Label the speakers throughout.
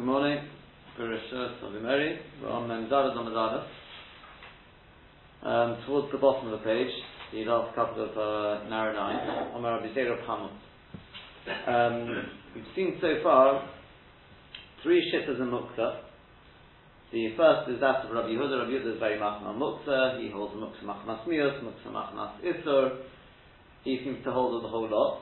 Speaker 1: Good morning. Bereshit Avimeri. We're on Memzadas on um, Towards the bottom of the page, the last couple of uh, narrow lines, Omar Rabbi Zera Hamut. Um, we've seen so far three shittas in Mukta. The first is that of Rabbi Yehuda. Rabbi Yehuda is very machna Mukta. He holds Mukta machnas mios, Mukta machnas isur. He seems to hold the whole lot.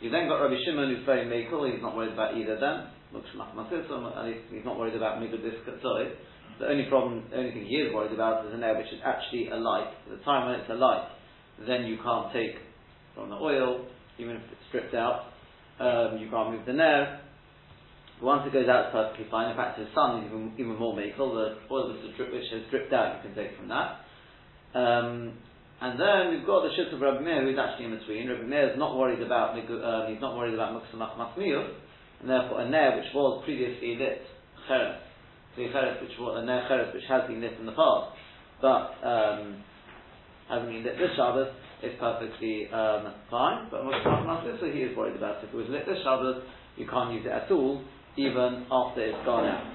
Speaker 1: You then got Rabbi Shimon who's very makel, he's not worried about either of them. He's not worried about Migud Sorry. The only problem, the only thing he is worried about is an air which is actually a light. At the time when it's a light, then you can't take from the oil, even if it's stripped out, um, you can't move the nair. Once it goes out, it's perfectly fine. In fact, the son is even, even more makel. The oil which, has dripped out, you can take from that. Um, and then we've got the shit of Rabbi Meir, who's actually in between. Rabbi Meir is not worried about uh, he's not worried about muksamach masmiyut, and therefore a ner which was previously lit cheres, cheres which was a cheres which has been lit in the past, but um, hasn't been lit this Shabbos, is perfectly um, fine. But muksamach masmiyut, so he is worried about it. If it was lit this Shabbos, you can't use it at all, even after it's gone out.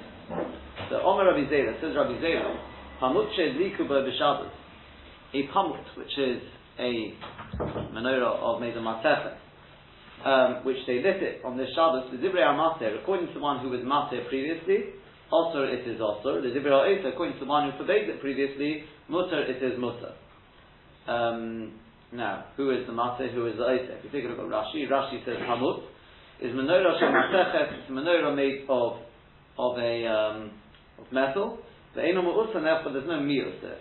Speaker 1: So Omer Rabbi Zera says Rabbi Zera, Hamutche liku b'Shabbos a pumut, which is a menorah of made of um, which they lit it on this Shabbos, the Divrei Amater, according to the one who was Mater previously, also it is also. The Divrei Ha'eta, according to the one who forbade it previously, Mutter, it is Mutter. Um, now, who is the Mater, who is the Oita? If you take a look at Rashi, Rashi says Hamut, is menorah shel it's menorah made of, of a, um, of metal, the Eino Mu'usa, therefore there's no mius there.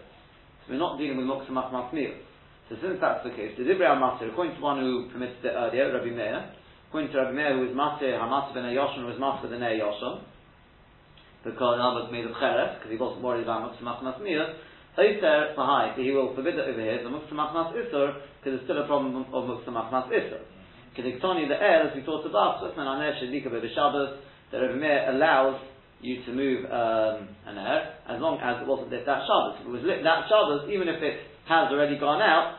Speaker 1: So we're not dealing with Moksa Machmas So since that's the case, the Divrei Master, according to one who permitted it earlier, Rabbi Meir, according to Rabbi Meir, who is Master, Hamas ben Yoshon, was Master ben Yoshon, because was made of Cheres, because he wasn't worried about Moksa Machmas Mir, Oiter Mahai, he will forbid it over here, the Moksa Machmas Isur, because there's still a problem of Moksa Machmas Isur. Kediktoni, the air, as we talked about, Sutman Aner Shadika Shabbos, that Rabbi Meir allows you to move um, an air as long as it wasn't lit that Shabbos. If it was lit that Shabbos, even if it has already gone out,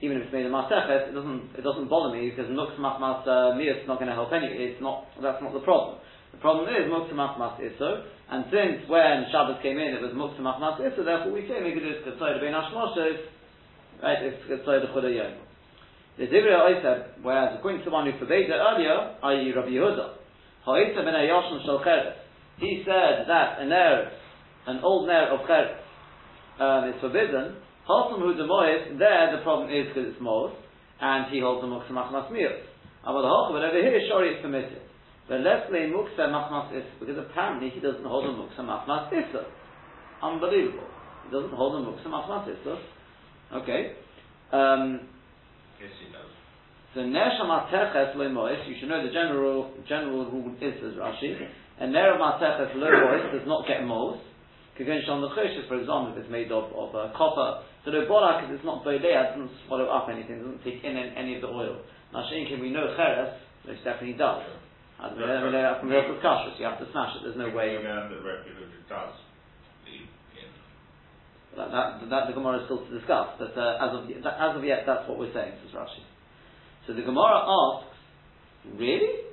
Speaker 1: even if it's made a Masechet, it doesn't it doesn't bother me because Mux Machmas uh, is not going to help anyway. It's not that's not the problem. The problem is Mux Machmas Iso, and since when Shabbos came in, it was Mux Machmas Iso. Therefore, we say is Ketzoy Ben Hashmoshes, right? It's Ketzoy the Chudayom. The Divrei said, whereas according to the one who forbade it earlier, i.e. Rabbi Yehuda, he said that an air, an old nair of cheres, um, is forbidden. There the problem is because it's mos, and he holds the muksa machmas mios. But over here, shori is permitted. But let's say muksa machmas is because apparently he doesn't hold the muksa machmas issa. Unbelievable. He doesn't hold the muksa machmas issa. Okay. Um,
Speaker 2: yes, he does.
Speaker 1: So neshama teches lemois. You should know the general general rule is as Rashi. And ner mateches lemois does not get moles. Kagen shon the for example, if it's made of, of uh, copper. So the borak, it's not boilea, it doesn't swallow up anything, doesn't take in any of the oil. Now, can we know cheres, which definitely does. I mean, I mean, from Hilchos Kashrus, you have to smash it. There's no way.
Speaker 2: that does.
Speaker 1: That, that, that, the Gemara is still to discuss, but uh, as, of, as of yet, that's what we're saying, says Rashi. So the Gemara asks, really?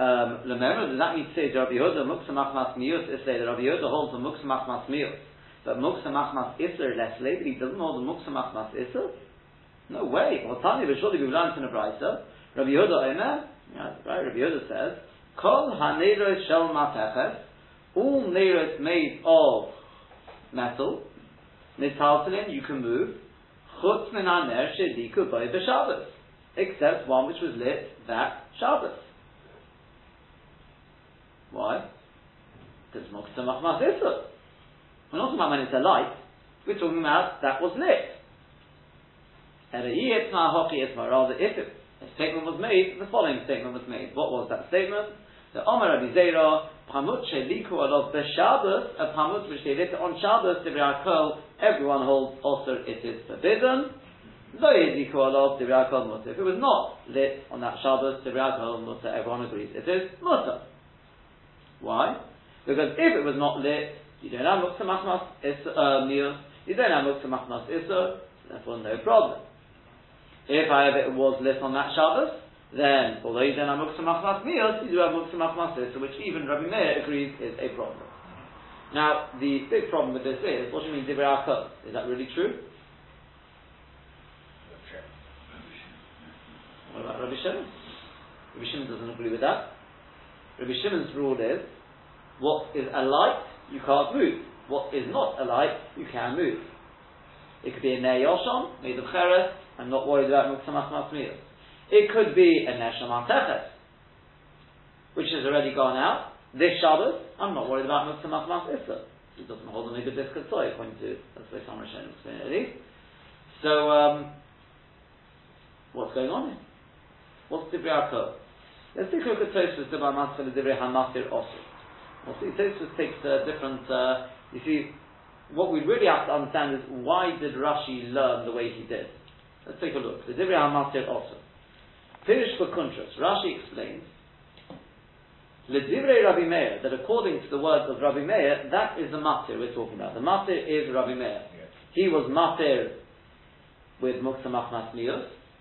Speaker 1: Um, remember, does that mean to say that Rabbi Yehuda muksa machmas miyus is say that Rabbi Yehuda holds the muksa machmas miyus, but muksa machmas iser less later he doesn't hold the muksa machmas iser? No way. Well, surely we've learned in the Brisa. Rabbi Yehuda Omer, right? Rabbi Yehuda says, Kol haneros shel mateches, all um neros made of metal, nitaltalin you can move, chutz min haner shediku by b'Shabbos except one which was lit that Shabbos. Why? Because Mokta Machmas Isra. We're not talking about when it's a light, we're talking about that was lit. If it, a statement was made, the following statement was made. What was that statement? The Omer Rabbi Zera, Pamut Sheliku Alov B'Shabbos, a Pamut which they lit on Shabbos, everyone holds also it is forbidden. If it was not lit on that Shabbos, Mutter, everyone agrees it is Mutter. Why? Because if it was not lit, you don't have Mukta Machmas uh, meal, you don't have Mukta Machmas Isser, therefore no problem. If, however, it was lit on that Shabbos, then although you don't have muksa machmas mios, you do have muksa machmas which even Rabbi Meir agrees is a problem. Now, the big problem with this is, what do you mean divrei akol? Is that really true? What about Rabbi Shimon? Rabbi Shimon doesn't agree with that. Rabbi Shimon's rule is, what is a light, you can't move. What is not a light, you can move. It could be a Yoshon, made of Cheres, I'm not worried about Muksamach Masmiyah. It could be a Nesham Teches, which has already gone out. This Shabbos, I'm not worried about Muksamach Issa. It doesn't hold a good disc toy, according to, that's the way some at least. So, um, what's going on here? What's the Yaakov? Let's take a look at Tosfos the the Divrei Hamatir also. We'll see Tosfos takes a different. Uh, you see, what we really have to understand is why did Rashi learn the way he did? Let's take a look. The Divrei Hamatir also. Pirish for Kuntras. Rashi explains. Divrei Rabbi Meir, that according to the words of Rabbi Meir, that is the matir we're talking about. The matir is Rabbi Meir. Yes. He was matir with Muksa Machmas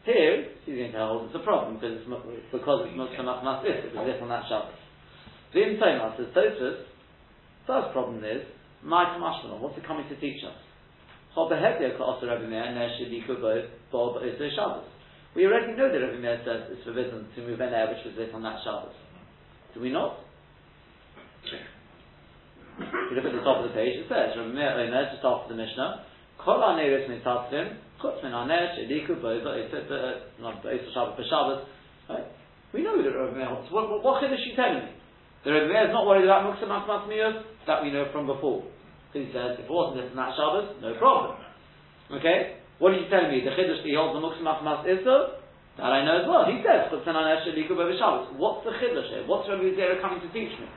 Speaker 1: here, he's going to hold it's a problem because it's because it's Muksa Machmas Is, because it's on that Shabbos. Vim Tomas says Tosfos, first problem is, my Kamashmanon, what's it coming to teach us? We already know that Rabbi Meir says it's forbidden to move an air which was lit on that Shabbos. Do we not? If you look at the top of the page, it says, Rabbi Meir just after the Mishnah, Kol ha'neris mitzatrim, chutz min ha'ner sheliku boiva, not boiva Shabbat. Right? We know that Rabbi Meir holds. What, what, what chiddush you telling me? The Rabbi Meir is not worried about muksa matmas miyos, that we know from before. Because he says, if it wasn't this and that Shabbos, no problem. Okay? What are you telling me? The chiddush he holds the muksa matmas iso? That I know as well. He says. What's the chiddush here? What's Rabbi Zera coming to teach me?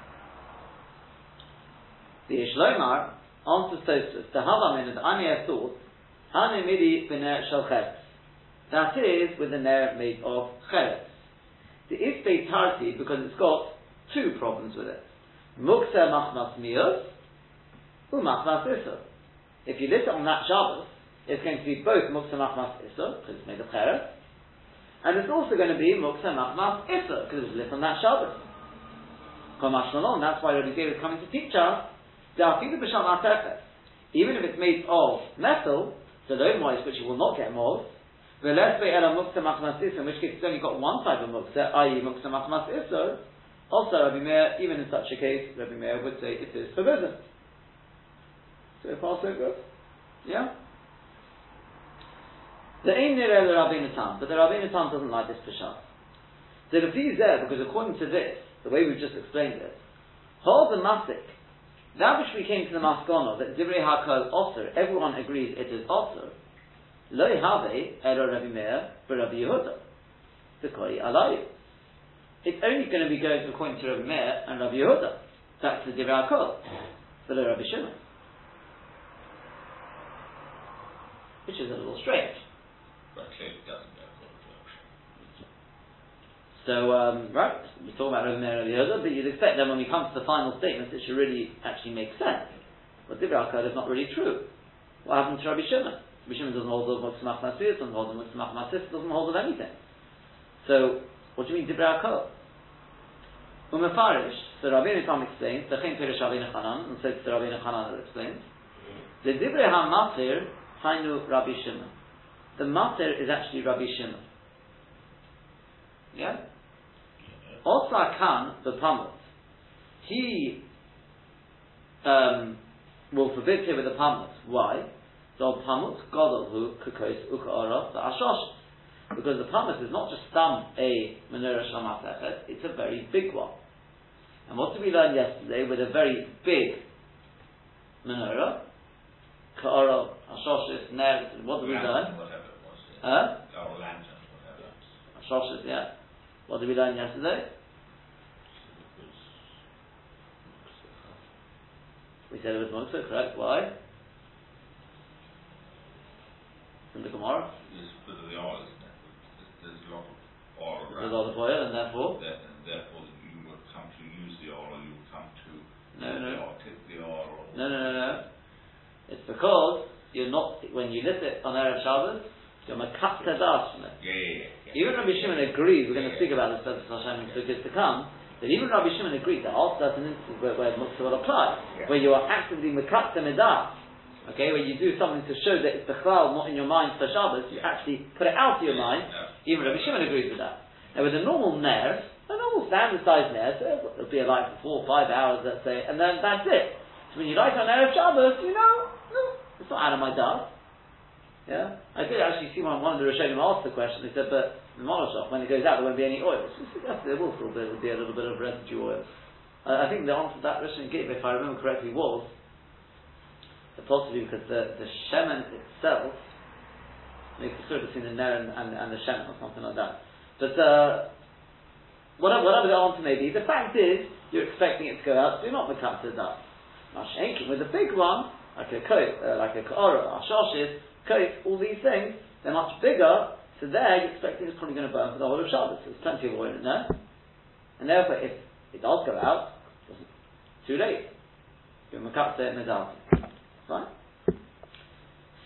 Speaker 1: The Ishlomar, answers Tosfos, the Havamin and Anya thought, Hanu midi b'ner shel That is with a ner made of cheretz. The isbei tarti because it's got two problems with it. Muksa machmas mios, umachmas issa. If you lit it on that Shabbos, it's going to be both muksa machmas issa because it's made of cheretz, and it's also going to be muksa machmas issa because it was lit on that Shabbos. That's why Rabbi David is coming to teach us even if it's made of metal, so low moist, which you will not get mold, the less be ela muksa machmas in which case it's only got one type of muksa, i.e. muksa machmas iso, also Rabbi Meir, even in such a case, Rabbi Meir would say it is forbidden. So far so good? Yeah? The aim near the Rabbi Natan, but the Rabbi Natan doesn't like this pshat. The Rafi there, because according to this, the way we've just explained it, hold the masik, that which we came to the Maskana, that Divrei HaKol Osir, everyone agrees it is Osir, Lo Have Ero Rabbi Meir, but Rabbi Yehuda. The Koi Alayu. It's only going to be going according to Rabbi Meir and Rabbi Yehuda. That's the Divrei HaKol. But Rabbi Shimon. Which is a little strange.
Speaker 2: But clearly doesn't
Speaker 1: so, um, right, we're talking about Rabbi Meir Yehuda, but you'd expect then when we come to the final statements, it should really actually make sense. But Divrei is not really true. What happened to Rabbi Shimon? Rabbi Shimon doesn't hold of Mutzmach Masir, doesn't hold of Mutzmach Masis, doesn't hold of anything. So, what do you mean Divrei HaKol? Umefarish, so Rabbi Necham explains, the Chem Perish Rabbi Nechanan, and so it's Rabbi Nechanan that explains, the Divrei HaMatir, Hainu Rabbi Shimon. The Matir is actually Rabbi Shimon. Yeah? Osa Khan, the Pamut, he um, will forbid here with the Pamut. Why? The So Pamut, Godolhu, Kukos, Uka the Ashosh. Because the promise is not just stam a Menorah Shamat it's a very big one. And what did we learn yesterday with a very big menorah? Ka'ara, Ashoshis, Ner, what did we learn?
Speaker 2: Whatever it was.
Speaker 1: Yeah. Huh?
Speaker 2: Or lantern, whatever.
Speaker 1: Ashoshis, yeah. What did we learn yesterday? We said it was Muksa, correct? Why? From the Gemara?
Speaker 2: It's because of the oil? There's a lot of oil around.
Speaker 1: There's a lot of oil, and therefore?
Speaker 2: That, and therefore, you will come to use the oil, or you will come to
Speaker 1: no, no.
Speaker 2: The oil, take the oil. Or
Speaker 1: no, no, no, no. It's because you're not, when you lit it on Erev Shabbos, you're makap dash from it.
Speaker 2: Yeah, yeah, yeah.
Speaker 1: even Rabbi Shimon agrees, we're going to speak about this Bezos Hashem in Sukkot to come, that even Rabbi Shimon agrees there are certain instances where, where Muksa will apply,
Speaker 2: Yeah.
Speaker 1: where you are actively Mekatza Midah, okay, where you do something to show that it's Bechlal, not in your mind for Shabbos, you actually put it out of your mind,
Speaker 2: Yeah.
Speaker 1: even Rabbi Shimon agrees with that. Now with a normal Ner, a normal standard size Ner, so it'll be a light for four or five hours, let's say, and then that's it. So when you light on Erev Shabbos, you know, no, it's not out of my dust. Yeah? I did actually see one, one of the Rishonim asked the question, they said, but the Monoshop, when it goes out, there won't be any oil. So there will still be, be a little bit of residue oil. I I think the answer that Rishon gave, if I remember correctly, was that possibly because the, the Shemen itself makes a sort between the Ner and, and, the Shemen or something like that. But uh, whatever, whatever the answer may be, the fact is, you're expecting it to go out, you're not Mekata that. Now, Shenkin, with a big one, like a coat, uh, like a Ka'ara, a Shashis, coat, all these things, they're much bigger, so there you're expecting it's probably going to burn for the whole of Shabbos. There's plenty of oil in there. And therefore, if it does go out, it's too late. You're Mekata it Medati. Right?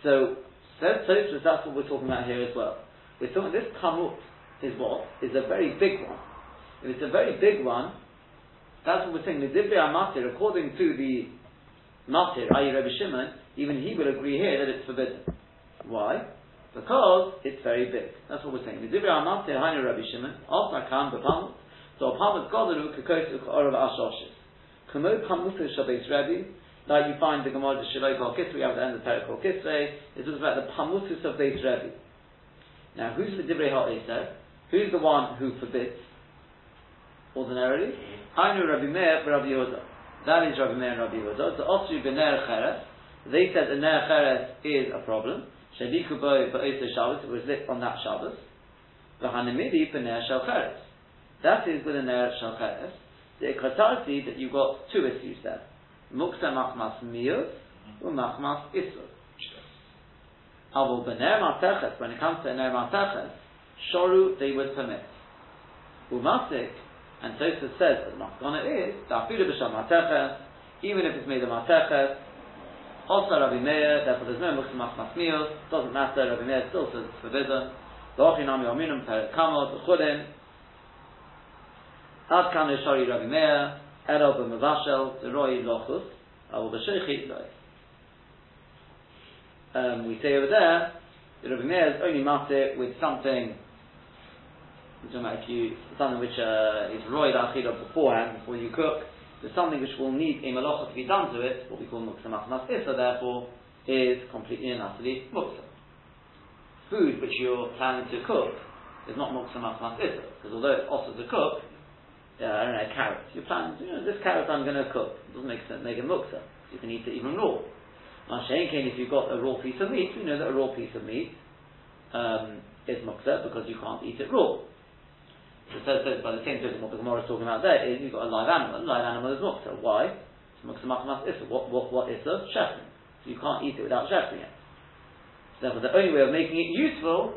Speaker 1: So, says Tosfos, that's what we're talking about here as well. We're talking, this Kamut is what? Is a very big one. If it's a very big one, that's what we're saying. The Divrei Amatir, according to the Matir, i.e. Rabbi Shimon, even he will agree here that it's forbidden. Why? Because it's very big. That's what we're saying. The Divrei Amatir, Hainu Rabbi Shimon, also Kam B'Pamut, so Pamut Godalu Kekos U'K'Orav Ashoshes. Kamo Pamutu Shabbos Rabbi, like you find the Gemara Shaloi Kol Kisrei, we have the end of Perek Kol Kisrei, it talks about the Pamutus of Beis Rebbe. Now, who's the Divrei Ha'eser? Who's the one who forbids? Ordinarily, know Rabbi Meir, Rabbi Yehuda. That is Rabbi Meir and Rabbi Yehuda. So Osri b'ner cheres. They said the ner cheres is a problem. Shadiku bo ba'osa Shabbos. It was lit on that Shabbos. V'hanimidi b'ner shel cheres. That is with a ner shel cheres. The ikatarti that you've got two issues there. Muksa machmas miyus, u'machmas isur. Avol b'ner mateches, when it comes to ner mateches, shoru they would permit. Umasik, and Tosfos says that Maskana is, Da'afilu b'sham mateches, even if it's made of mateches, also Rabbi Meir, therefore there's no muksa machmas miyus, doesn't matter, Rabbi Meir still says it's forbidden. V'ochin ami ominum peret kamot, v'chudim, Ad kan Rabbi Meir, Ero b'mevashel, Zeroi lochus, Avo b'sheichi loy. Um, we say over there, the Rabbi Meir is only matter with something, we're talking about if you, something which uh, is roid achida beforehand, before you cook, there's something which will need a malacha to be done to it, what we call muksa issa, therefore, is completely and utterly muksa. Food which you're planning to cook is not muksa issa, because although it's also to cook, uh, I don't know, a carrot. You're planning, you know, this carrot I'm going to cook. It doesn't make sense, make it muksa. You can eat it even raw. Now, Shenkin, if you've got a raw piece of meat, we know that a raw piece of meat um, is muksa because you can't eat it raw. So, so, by the same token, what the Gemara is talking about there is you've got a live animal. A live animal is muksa. Why? It's muksa machmas issa. What, what, what issa? So you can't eat it without shechting it. So therefore, the only way of making it useful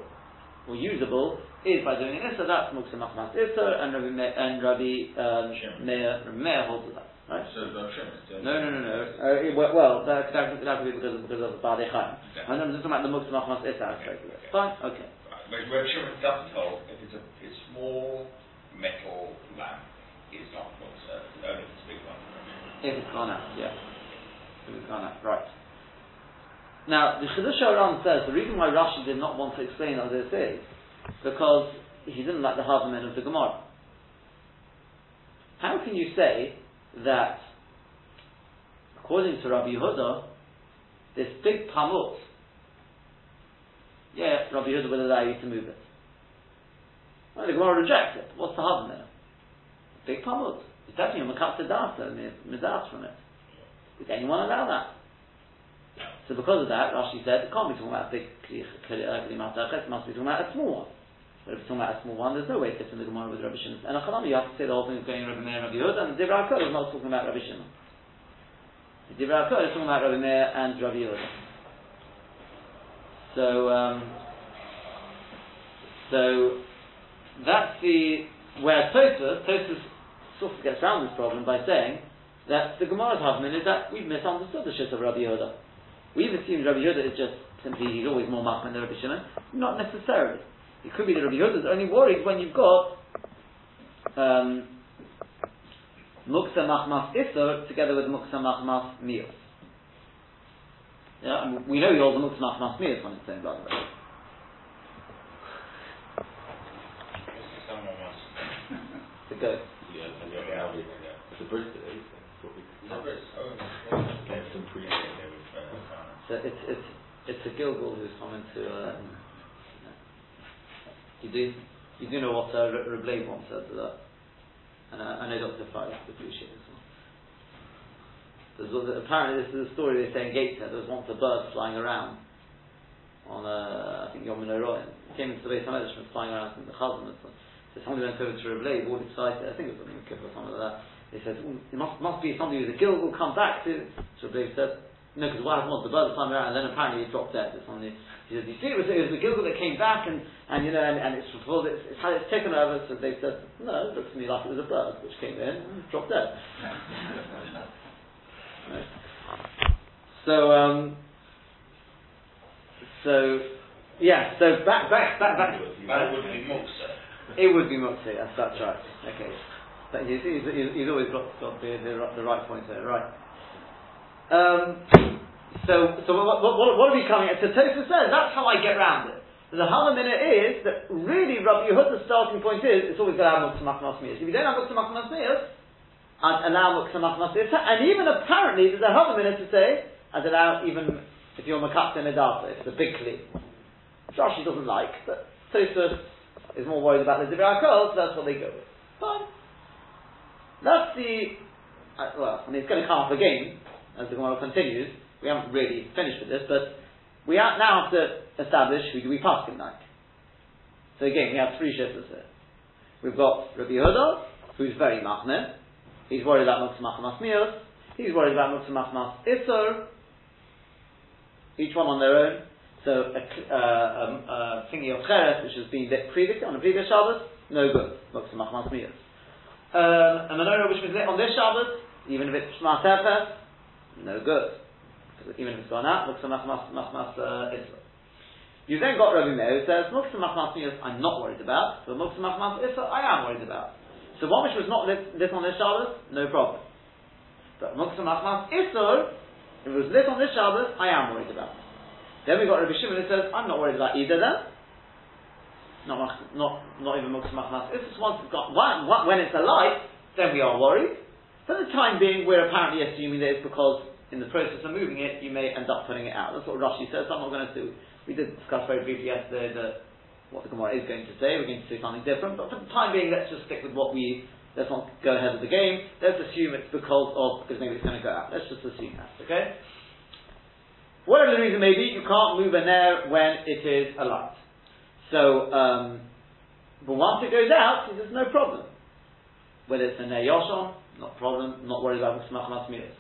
Speaker 1: or usable is by doing an issa. That's muksa machmas issa, and Rabbi, Me- and Rabbi um, Meir, Rabbi Meir holds that. Right?
Speaker 2: So the.
Speaker 1: No, no, no, no. Uh, it, well, that, that, that could be because of, because of Badei Chaim.
Speaker 2: Okay.
Speaker 1: I'm just talking about the muksa machmas issa aspect of it. Fine. Okay.
Speaker 2: Right, But where Shimon doesn't hold, if it's a, a small metal lamp, it's not muksa, only if it's a big one.
Speaker 1: If it's gone out, yeah. If it's gone out, right. Now, the Chiddush Oram says the reason why Rashi did not want to explain how this is because he didn't like the Havamen of the Gemara. How can you say that, according to Rabbi Yehuda, this big pamut, yeah, Rabbi Yehuda will allow you to move it. Well, the Gemara rejects it. What's the Havamen? Big pamut. It's definitely a makata data, midas from it. Did anyone allow that? So because of that, Rashi said, it can't be talking about a big klimata, it must be talking about a small one. But if it's talking about a small one, there's no way it fits in the Gemara with Rabbi Shimon. And Achanami, you have to say the whole thing is going Rabbi Meir and Rabbi Yehuda, and the Divrei HaKol is not talking about Rabbi Shimon. The Divrei HaKol is talking about Rabbi Meir and Rabbi Yehuda. So, um, so, that's the, where Tosfos, Tosfos sort of gets around this problem by saying that the Gemara's argument is that we've misunderstood the shit of Rabbi Yehuda. We've assumed Rabbi Yehuda is just simply, he's always more machman than Rabbi Shimon. Not necessarily. It could be that Rabbi Yehuda is only worried when you've got um, Muksa Machmas Isser together with Muksa Machmas Mios. Yeah, and we know he holds the Muksa Machmas Mios on its own, by the way.
Speaker 2: Someone must.
Speaker 1: The goat.
Speaker 3: Yeah, and
Speaker 2: Yeah,
Speaker 3: yeah,
Speaker 2: yeah,
Speaker 3: yeah.
Speaker 2: yeah.
Speaker 3: It's a bridge today. That's what we
Speaker 2: No, but it's- oh,
Speaker 3: There's some pre-
Speaker 2: yeah, yeah, with, uh,
Speaker 1: It's it's it's a Gilgal who's coming to. Uh, you do you do know what uh, R- once said to that, and uh, I know Dr. Fires appreciate this one. There's, apparently this is a story they say in Gateshead. There was once a bird flying around on uh, I think Yom Roy. Came into the base of was flying around in the Chazan. So so somebody went over to Rablev, all excited. I think it was something or something like that. They said, it must must be somebody with a Gilgal come back to. So Rablev said. No, because what happened was the bird was flying around, and then apparently it dropped dead. It's on the, he said, "You see, it was, it was the Gilgal that came back, and, and you know, and, and it's fulfilled. It's, it's had its taken over." So they said, "No, it looks to me like it was a bird which came in and dropped dead." Right. So, um, so yeah. So back, back, back, back.
Speaker 2: That would be Muksa.
Speaker 1: It would be Mukti, that's, that's right. Okay. But you see, he's, he's always got, got the, the, the right point there, right. Um, so, so what, what, what, are we coming at? So Tosa says, that's how I get around it. The Halaminah is that really Rabbi Yehuda's starting point is, it's always got to have Muktzah Machmas If you don't have Muktzah Machmas I'd allow Muktzah Machmas And even apparently, there's a Halaminah to say, I'd allow even if you're Makatza in a data, if it's a big kli. Which Rashi doesn't like, but Tosa is more worried about the Divrei so that's what they go with. Fine. That's the, uh, well, I mean, it's going to come up again, as the Gemara continues. We haven't really finished with this, but we are, now have to establish who do we pass in like. So again, we have three shifts here. We've got Rabbi Yehuda, who's very machmir. He's worried about Muktzah Machmas Mios. He's worried about Muktzah Machmas Isser. Each one on their own. So a, uh, um, uh, thingy of Cheres, which has been lit previously on the previous Shabbos, no good. Muktzah Machmas Mios. Um, a menorah which was lit on this Shabbos, even if it's Shema Tefes, no good. Even if it's gone out, Muktzah Machmas uh, Isra. You then got Rabbi Meir who says, Muktzah Machmas I'm not worried about, but Muktzah Machmas Isra I am worried about. So one which was not lit, lit on this Shabbos, no problem. But Muktzah Machmas Isra, if it was lit on this Shabbos, I am worried about. Then we got Rabbi Shimon who says, I'm not worried about either then. Not, not, not even Muktzah Machmas Isra. Once it's got, one, when it's alight, then we are worried. For the time being, we're apparently assuming that it's because in the process of moving it, you may end up putting it out. That's what Rashi says. I'm not going to do. We did discuss very briefly yesterday that what the Gemara is going to say. We're going to say something different. But for the time being, let's just stick with what we. Let's not go ahead with the game. Let's assume it's because of because maybe it's going to go out. Let's just assume that. Okay. Whatever the reason may be, you can't move a nair when it is alight. So, um, but once it goes out, there's no problem. Whether it's a nair yoshon, not a problem. Not worried about muksmach midas.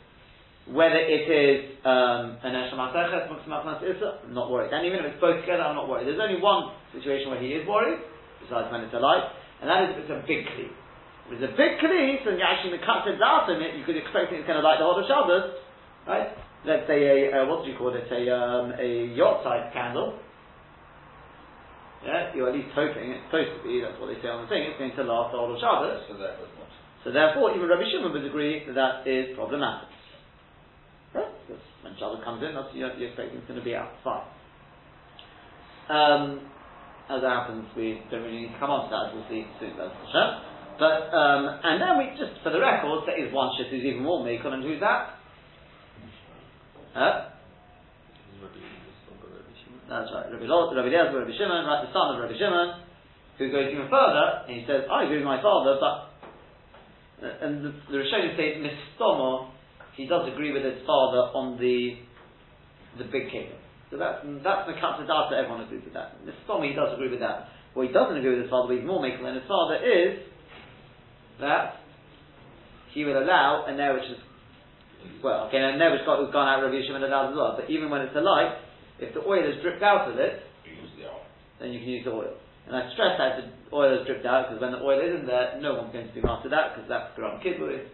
Speaker 1: Whether it is um, an Eshamatechet, Muksmachnas Issa, I'm not worried. And even if it's both together, I'm not worried. There's only one situation where he is worried, besides when it's alight, and that is if it's a big Kli. If it's a big Kli, so you're actually cut it out in it, you could expect it's going to light the whole of Shabbos, right? Let's say a, uh, what do you call it, a, um, a yacht type candle. Yeah, you're at least hoping, it's supposed to be, that's what they say on the thing, it's going to last whole of Shabbos.
Speaker 2: So that was.
Speaker 1: So therefore, even Rabbi Shimon would agree that that is problematic. Right? Because when Shabbos comes in, that's, you're, you're expecting it's going to be out. Fine. Um, as it happens, we don't really need to come on to that, as we'll see soon, that's for sure. But, um, and then we, just for the record, there is one shit who's even more Makon, and who's that? Huh? That's right. Rabbi, Lo- Rabbi Eliezer, Rabbi Shimon, right, the son of Rabbi Shimon, who goes even further, and he says, I agree with my father, but and the, the Rishonim say Mistomo, he does agree with his father on the the big cable. So that's that's the cut data. Everyone agrees with that. Mistomo, he does agree with that. What he doesn't agree with his father, but he's more making than his father, is that he will allow a nair which is well, okay, a nair which got, has gone out of Rabbi Shimon allowed as well. But even when it's alight, if the oil is dripped out of it,
Speaker 2: You use the oil.
Speaker 1: then you can use the oil. And I stress that the oil is dripped out because when the oil isn't there, no one's going to be mastered that because that's Quran Kidbury,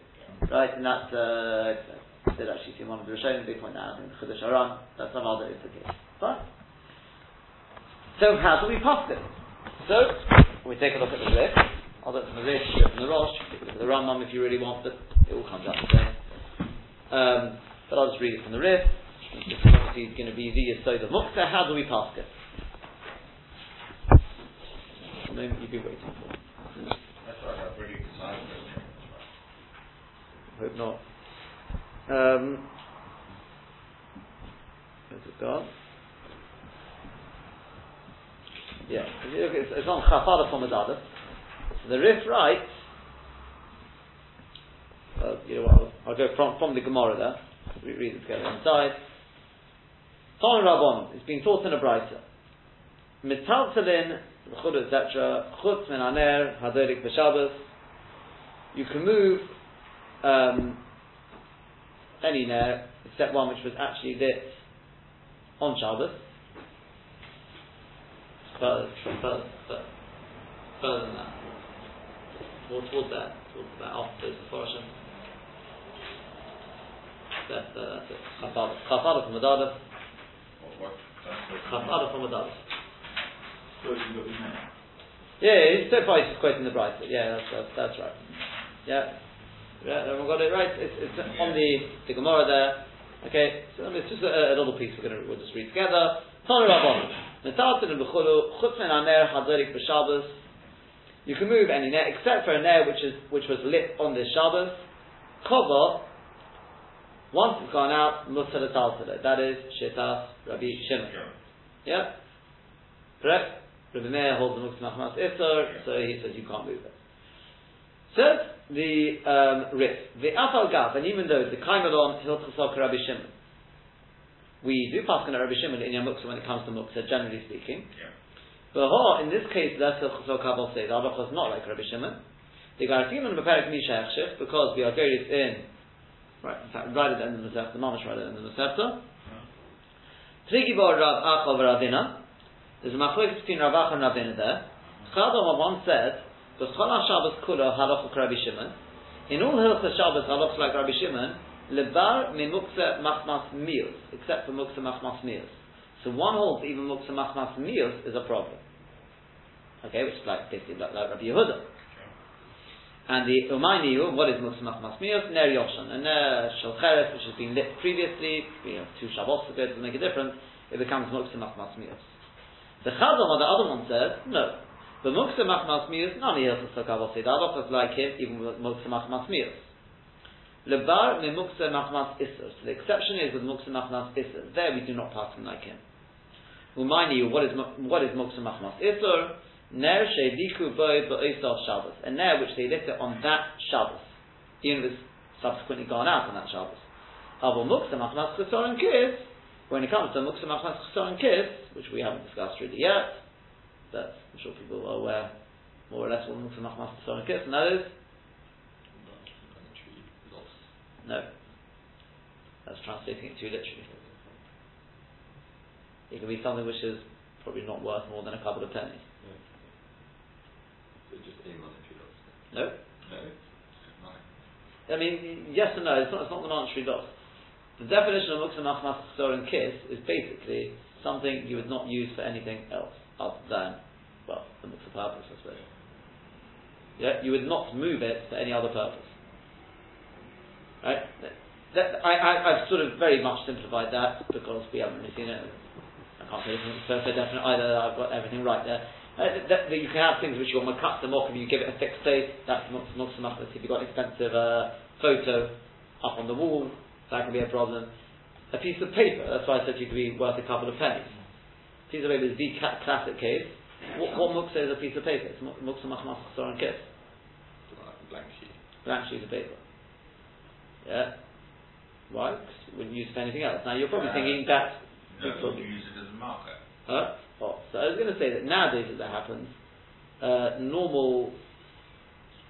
Speaker 1: right? And that's, uh, I did actually see one of the Rishonim, they point out in Chodesh Haran, that some other is the case. Fine. So how do we pass it? So, we take a look at the Rif. I'll look from the Rif, look from the Rosh, look at the Rambam if you really want, but it all comes out the same. Um, but I'll just read it from the Rif. This is going to be the Yisod of Mukta. How do we pass it? The moment you've been waiting for.
Speaker 2: That's right, I've already decided.
Speaker 1: Hope not. Um, where's it gone? Yeah, if you look, it's, it's on Chafada from Adada. The Rif writes, uh, you know what, I'll, I'll go from, from the Gemara there, we read it together inside. Ton Rabban, it's been taught in a brighter. Mitaltalin, Chud, etc., Chutz min Aner, Hadorik B'Shabbos, you can move um, any nair except one which was actually lit on Shabbos. Further, further, further, further than that. More towards that, towards that, after the portion. That's, uh, that's it. Chafada. From Adada.
Speaker 2: What, what, that's what-
Speaker 1: Chafada from Adada.
Speaker 3: So you got your name.
Speaker 1: Yeah, yeah, so far he's just quoting the Brighter. Yeah, that's, that's, that's right. Yeah. Yeah, everyone got it right. It's, it's on the, the Gemara there. Okay, so it's just a, a little piece we're going to we'll just read together. Tanu Rabban. Metaltin b'chulu chutz min aner hadorik b'Shabbos. You can move any net except for a net which is which was lit on this Shabbos. Kova. Once it's gone out, l'taltele. That is shitas Rabbi Shimon. Yeah? Correct? Rabbi Meir holds the Muktzah Machmas Isser, so he says you can't move it. Says the um, Rif, the Afal Gav, and even though it's the Kaimalon Hilchasok Rabbi Shimon, we do pass on Rabbi Shimon in Yamuksa when it comes to Muktzah, generally speaking.
Speaker 2: Yeah.
Speaker 1: But ha, in this case, that's Hilchasok Kabal say, the halacha is not like Rabbi Shimon. The Garatiman Beperek Misha Echshich, because we are going in, right, in fact, right at the end of the Masechta, the Mamash right at the end of the Masechta. Trigi Bar Rav Acha Ravina, there's a machlokes between Rav Acha and Ravina there. Chadom one said, because Chol HaShabbos Kula Halacha Rabbi Shimon, in all Hilchas Shabbos Halacha like Rabbi Shimon, Lebar Mimuksa Machmas Meals, except for Muksa Machmas Meals. So one holds even Muksa Machmas Meals is a problem. Okay, which is like basically like, like Rabbi Yehuda. And the Umayniyu, what is Muksa Machmas Meals? Ner Yoshan. And Ner Shalcheres, which has been lit previously, you know, two Shabbos ago, doesn't make a difference, it becomes Muksa Machmas Meals. The Chazal, the other one says, no. The Muksa Machmas Meals, none of Sakavasi. The other is like him, even with Muksa Machmas Meals. Lebar me Muksa Machmas Isser. So the exception is with Muksa Machmas Isser. There we do not pass him like him. Umayni, what is what is Muksa Machmas Isser? Ner Shediku Boy Ba'isal Shabbos. A ner which they lit it on that Shabbos. Even if it's subsequently gone out on that Shabbos. However, Muksa Machmas Chesor and Kiss, when it comes to Muksa Machmas Chesor and Kiss, which we haven't discussed really yet, but I'm sure people are aware more or less what Muksa Machmas Chesor and Kiss, and that is No. That's translating it too literally. It can be something which is probably not worth more than a couple of pennies.
Speaker 3: So just a monetary loss.
Speaker 1: No?
Speaker 3: No.
Speaker 1: I mean, yes and no, it's not, it's not the monetary loss. The definition of Muksa Machmas and Kiss is basically something you would not use for anything else other than, well, the Muksa purpose, I suppose. Yeah, you would not move it for any other purpose. Right? That, I, I've sort of very much simplified that because we haven't really seen it. I can't say it's perfect definite either. I've got everything right there. Uh, that, that you can have things which you want to cut them off and you give it a fixed place. That's not, not so much. If you've got an expensive uh, photo up on the wall, that can be a problem. A piece of paper, that's why I said you could be worth a couple of pennies. A piece of paper is the classic case. What, what muksa is a piece of paper? It's mu- muksa machmas kiss.
Speaker 3: Blank sheet.
Speaker 1: Blank sheet of paper. Yeah. Why? 'Cause you wouldn't use it for anything else. Now you're probably
Speaker 2: Uh,
Speaker 1: thinking that.
Speaker 2: No, but you use it as a marker.
Speaker 1: Huh? Oh, so I was going to say that nowadays as that happens, uh, normal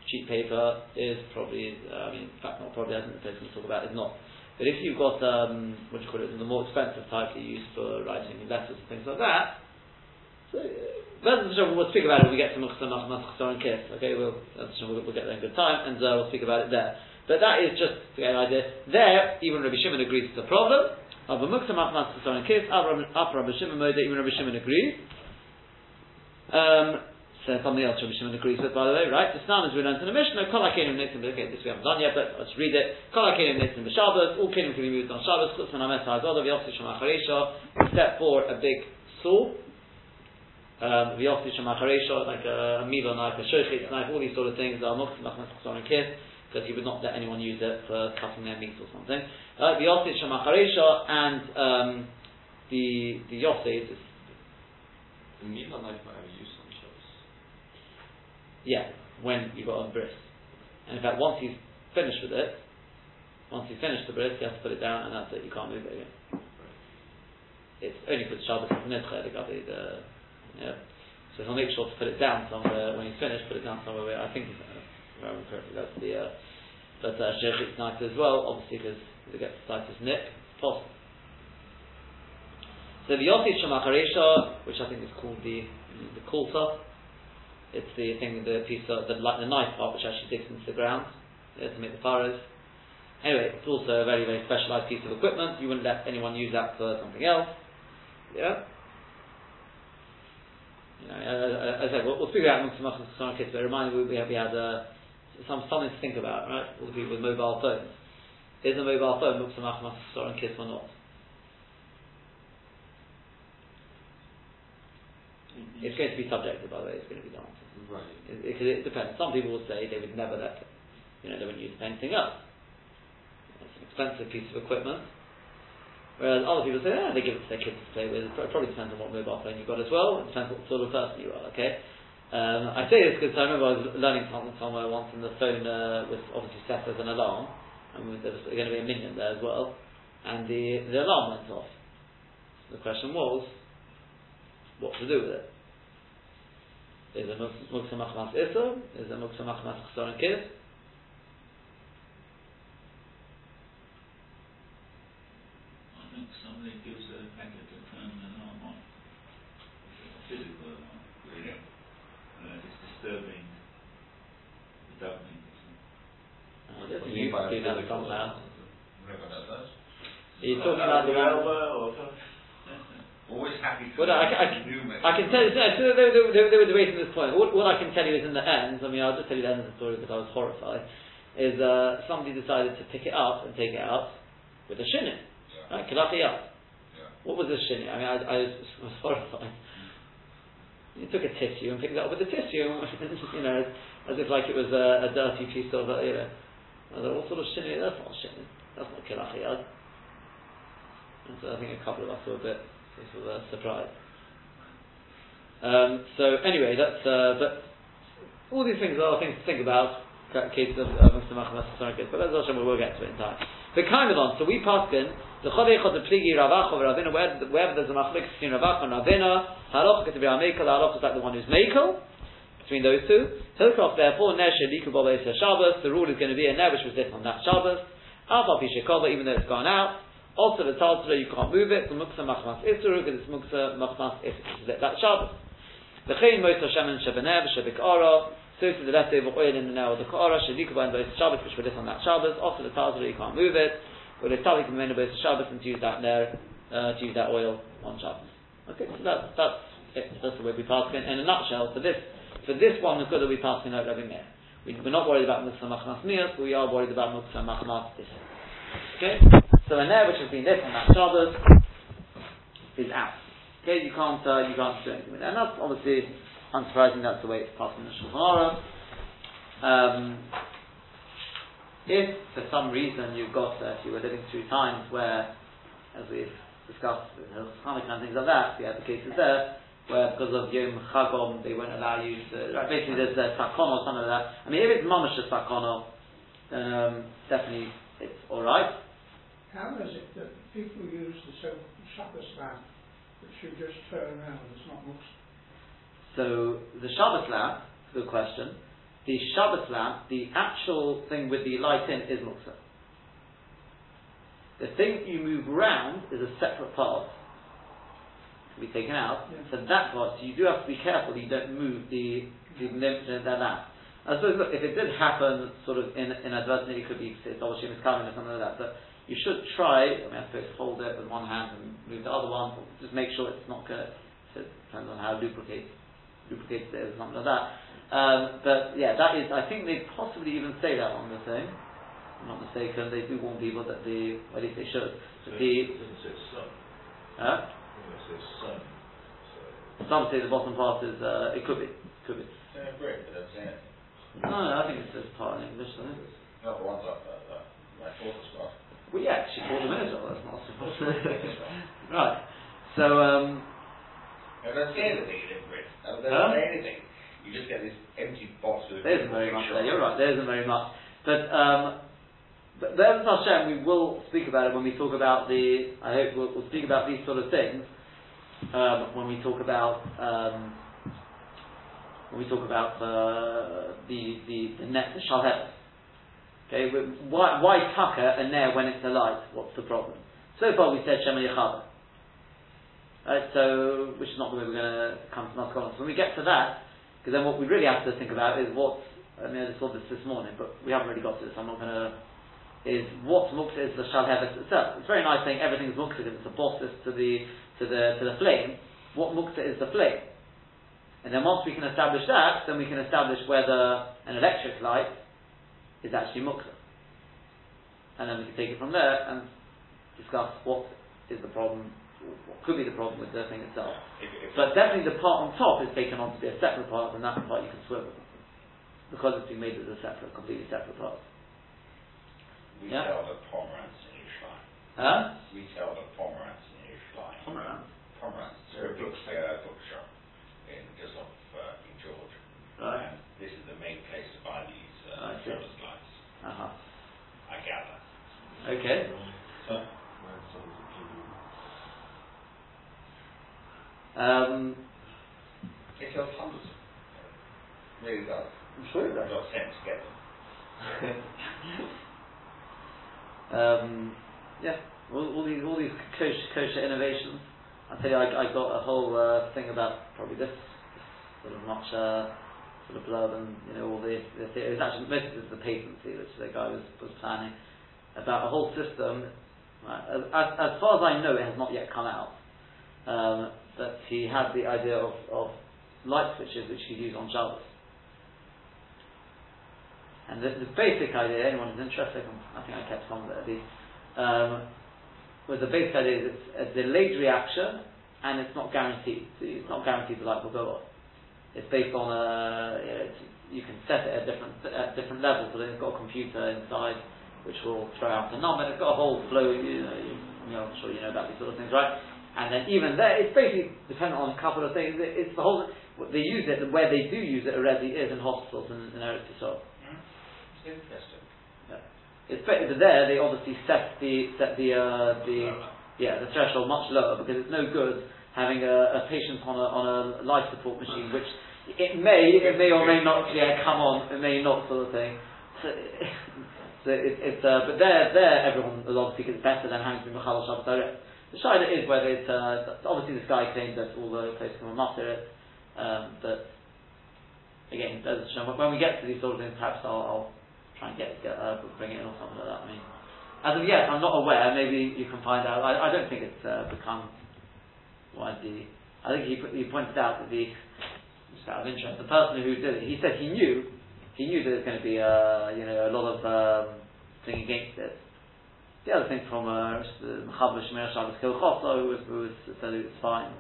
Speaker 1: cheap paper is probably, uh, I mean, in fact not probably, I think the place we talk about is not. But if you've got, um, what do you call it, the more expensive type you use for writing letters and things like that, so, uh, we'll speak about it when we get to Mukhtar Mukhtar and Kiss. Okay, we'll, we'll, get there in good time, and uh, we'll speak about it there. But that is just to get an idea. There, even Rabbi Shimon agrees it's a problem. Of Mukhtar Mukhtar and Kiss, Up Rabbi Shimon even Rabbi Shimon agrees. Um, So something else Rabbi Shimon agrees with, by the way, right? The Stam is we learned in the Mishnah, Kol HaKelim Nitzim, okay, this we haven't done yet, but let's read it. Kol HaKelim Nitzim B'Shabbos, all kelim can be moved on Shabbos, Chutz Min HaMes HaZodah, V'Yossi Shem HaCharesha, except for a big saw, um, V'Yossi Shem HaCharesha, like a, a Milo knife, a Shochitz knife, all these sort of things, are Muktzim Achmas Chasor and Kiss, because he would not let anyone use it for cutting their meat or something. Uh, Yosef Shem and um, the the Yosef is
Speaker 3: The Milan knife have a use on Shabbos.
Speaker 1: Yeah, when you got a bris. And in fact, once he's finished with it, once he's finished the bris, he has to put it down, and that's it. You can't move it again. It's only for the Shabbos Nidcha, the Gabi, the yeah. So he'll make sure to put it down somewhere when he's finished. Put it down somewhere where I think, if I remember correctly, that's the. Uh, but uh, Shechit's knife as well, obviously because it gets the his nip, possible. So the Yosef Shemacharesha, which I think is called the the kulta, it's the thing, the piece of the, the knife part which actually digs into the ground yeah, to make the furrows. Anyway, it's also a very very specialised piece of equipment. You wouldn't let anyone use that for something else. Yeah. You know, uh, as I said, we'll, we'll speak about amongst the kids, but remind me we had, we had uh, some something to think about, right? All the people with mobile phones. Is a mobile phone muksamach and kiss or not? It's going to be subjective, by the way. It's going to be the answer.
Speaker 3: Right.
Speaker 1: Because it, it, depends. Some people will say they would never let, you know, they wouldn't use anything else. It's an expensive piece of equipment. Whereas other people say, yeah, they give it to their kids to play with. It probably depends on what mobile phone you've got as well. It depends what sort of person you are, okay? Um, I say this because I remember I was learning something somewhere once and the phone uh, was obviously set as an alarm and there was going to be a minyan there as well and the, the alarm went off. So the question was, what to do with it? Is it Muksa Machmas Issa? Is it Muksa Machmas Chsar and Kid?
Speaker 4: somebody gives a packet to turn the alarm on. It's a physical alarm.
Speaker 2: Really?
Speaker 4: Uh, it's disturbing the dubbing.
Speaker 1: I guess you can do that somehow.
Speaker 2: Never does.
Speaker 1: Are you talking about the one?
Speaker 2: Always happy to
Speaker 1: Well, I, I, can tell you, no, so they, they, they, they were debating this point. What, what I can tell you is in the end, I mean, I'll just tell you the end of the story because I was horrified, is uh, somebody decided to pick it up and take it out with a shinin,
Speaker 2: Yeah.
Speaker 1: right?
Speaker 2: Yeah.
Speaker 1: What was this shinin? I mean, I, I was, was horrified. He took a tissue and picked it up with a tissue, you know, as if like it was a, a dirty piece of, uh, you know. I thought, what sort of shinin? That's not shinin. That's not kilachiyat. And so I think a couple of us were a bit sort of uh, surprised. Um, so anyway, that's uh, but all these things are things to think about. ca- Case of of Mr. Machamas But as Hashem, we will get to it in time. But kind of. So we pass in the Chodei Chod the Pligi Ravach or Ravina wherever, there's a machlek between Ravach and Ravina. Halacha to be Amekel. Halacha is like the one who's Mekel between those two. Hilkoff therefore Ner Sheliku Baba Shabbos. The rule is going to be a Ner which was lit on that Shabbos. Alpha Pishekova even though it's gone out. Also, the Taltra, you can't move it, so Muksa Machmas Isru, because it's Muksa Machmas Isru, that Shabbos. The Chayin Mois Hashem and Shebenev, Shebekara, so to the left leftover oil in the nail of the Kara, Shedikuba and both Shabbos, which were lit on that Shabbos. Also, the Taltra, you can't move it, but it's Talik and both Shabbos and to use that nair, uh, to use that oil on Shabbos. Okay, so that's, that's it. That's the way we pass it. In a nutshell, for this, for this one, the that we pass in over Rabbi Meir. We, we're not worried about Muksa Machmas Mias, but we are worried about Muksa Machmas Isru. Okay? So a nair which has been lit on that Shabbos is out. Okay, you can't uh, you can't do anything with that. And that's obviously unsurprising. That's the way it's passed in the Shulchan Aruch. Um, if for some reason you've got, uh, if you were living through times where, as we've discussed with Hanukkah and things like that, we had the cases there where because of Yom Chagom they won't allow you to. Right, basically, there's a sakon or something like that. I mean, if it's mamash a sakon, um, definitely it's all right.
Speaker 5: How is it that people use the so Shabbos lamp that should just turn around? It's not much.
Speaker 1: So the Shabbos lamp, good question. The Shabbos lamp, the actual thing with the light in is muksa. The thing you move round is a separate part. To be taken out.
Speaker 5: Yeah.
Speaker 1: So that part, so you do have to be careful that you don't move the the, mm-hmm. the lamp. I suppose look, if it did happen sort of in inadvertently, it could be it's obviously miscoming or something like that. But you should try. I mean, I suppose hold it with one hand and move the other one. Just make sure it's not going. to It depends on how lubricated lubricated it or something like that. Um, but yeah, that is, I think they possibly even say that on the thing. If I'm not mistaken, they do warn people that the, or at least they should,
Speaker 4: So
Speaker 1: that
Speaker 4: it
Speaker 1: the,
Speaker 4: doesn't say sun,
Speaker 1: huh?
Speaker 4: it says sun, so.
Speaker 1: Some say the bottom part is, uh, it could be, could be.
Speaker 2: It's in a Brit, but don't say anything.
Speaker 1: No, no, I think it's just part in English, I think.
Speaker 2: Not the ones up there, that, my daughter's got.
Speaker 1: Well, yeah, she bought them in as that's not so Right, so, um,
Speaker 2: They don't say anything in Brit. They don't
Speaker 1: Huh?
Speaker 2: say anything. You just get this empty box with
Speaker 1: there isn't very much there, you're right, there isn't very much. But, um, but Be'emes Hashem, we will speak about it when we talk about the, I hope we'll, we'll speak about these sort of things, um, when we talk about, um, when we talk about, uh, the, the, the net, the shalhet. Okay, why, why tucker a nair when it's a light? What's the problem? So far we said Shema Yechada. Right, so, which is not the way we're going to come to Maskonos. When we get to that, because then what we really have to think about is what, I mean I saw this this morning, but we haven't really got to this, I'm not going to, is what mukta is the shalhevet itself. It's very nice saying everything's mukta because it's a bosses to the, to the, to the flame. What mukta is the flame? And then once we can establish that, then we can establish whether an electric light is actually mukta. And then we can take it from there and discuss what is the problem, what could be the problem with the thing itself.
Speaker 2: If, if
Speaker 1: But definitely the part on top is taken on to be a separate part, and that part you can swivel. Because it's been made as a separate, completely separate part.
Speaker 2: we
Speaker 1: Yeah.
Speaker 2: sell the pomeranz in Yerushalayim.
Speaker 1: Huh?
Speaker 2: We sell the pomeranz in Yerushalayim.
Speaker 1: Pomeranz.
Speaker 2: Pomeranz. It's a book, bookshop in just off uh, in George.
Speaker 1: Right.
Speaker 2: And this is the main place to buy these uh,
Speaker 1: see.
Speaker 2: service lights.
Speaker 1: Uh-huh.
Speaker 2: I gather.
Speaker 1: Okay.
Speaker 2: So
Speaker 4: Mine sounds a little-
Speaker 1: Um,
Speaker 2: it sells hundreds. Really does.
Speaker 1: I'm sure it does.
Speaker 2: got sense to get
Speaker 1: um, yeah, all, all these all these kosher, kosher innovations. I tell you, I, I got a whole uh, thing about probably this, this sort of much uh, sort of blurb and you know all the, the it was actually most of it was the patency which the guy was, was planning about a whole system. Right, as, as, far as I know, it has not yet come out. Um, but he had the idea of, of light switches which you use on Shabbos. And the, the basic idea, anyone who's interested, I think I kept some of it at least, um, was the basic idea is it's a delayed reaction and it's not guaranteed. So it's not guaranteed the light will go on. It's based on a, you, know, you can set it at different at different levels. So it's got a computer inside which will throw out a number. It's got a whole flow. You know, you, you know, I'm sure you know about these sort of things, right? And then even there, it's basically dependent on a couple of things. It, it's the whole. They use it where they do use it already is in hospitals and in Eretz Yisrael.
Speaker 2: It's interesting.
Speaker 1: It's better but there. They obviously set the set the uh, the yeah the threshold much lower because it's no good having a, a patient on a on a life support machine, which it may it may or may not yeah come on, it may not sort of thing. So, so it, it's uh, but there there everyone will obviously it's better than having to be Machal direct. The shayla is whether it's uh, obviously this guy claims that all the places can master it, um, but again, when we get to these sort of things, perhaps I'll, I'll try and get, get uh, bring it in or something like that. I mean, as of yet, I'm not aware. Maybe you can find out. I, I don't think it's uh, become widely. I think he he pointed out that the just out of interest, the person who did it, he said he knew he knew there was going to be uh, you know a lot of um, thing against it. The other thing from uh, the Mechaber Shemir Shabbos Kilchoso, who was who was said it was fine.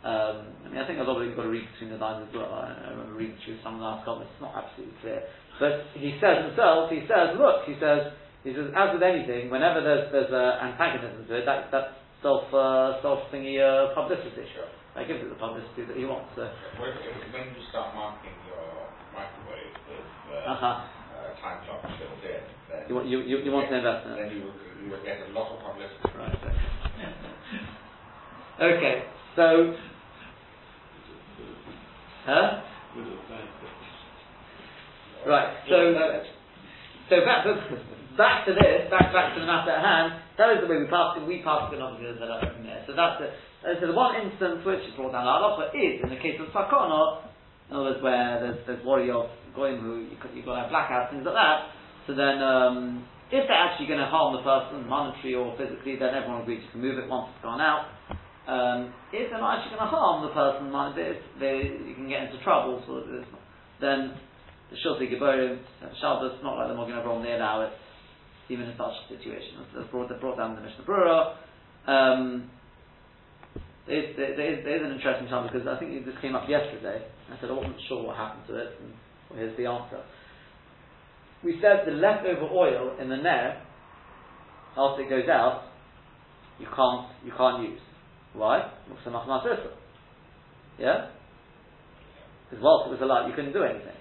Speaker 1: Um, I mean, I think a lot of you've got to read between the lines as well. I, I remember reading through some of the last comments; it's not absolutely clear. But he says himself, he says, look, he says, he says, as with anything, whenever there's there's an antagonism to it, that that's self uh, self thingy uh, publicity.
Speaker 2: Sure.
Speaker 1: That gives it the publicity that he wants. So.
Speaker 2: When, when you start marking your microwave with uh,
Speaker 1: Uh-huh.
Speaker 2: uh, time clock built in, then
Speaker 1: You want you, you, you want to invest in it.
Speaker 2: then you will, you will get a lot of publicity.
Speaker 1: Right. Okay. okay. So. Huh?
Speaker 4: With a bad purpose.
Speaker 1: Right. So. So back to, back to this, back back to the matter at hand. That is the way we pass it. We pass it obviously as a from there. So that's it. Uh, so the one instance which is brought down halacha is in the case of sakana, in other words, where there's there's worry of going who you you've got to have blackouts, things like that. So then, um, if they're actually going to harm the person, monetary or physically, then everyone agrees you can move it once it's gone out. um, if they're not actually going to harm the person this, they, you can get into trouble, of then the Shiltei Giborim, Shabbos, not like the Mogen Avram, they allow it, even in such a situation. They brought, brought down the Mishnah Brura. Um, there, there, there, is, there is an interesting time because I think this came up yesterday. I said I wasn't sure what happened to it, and well, here's the answer. We said the leftover oil in the ner, after it goes out, you can't you can't use. Why? Yeah? Because whilst it was alive, you couldn't do anything.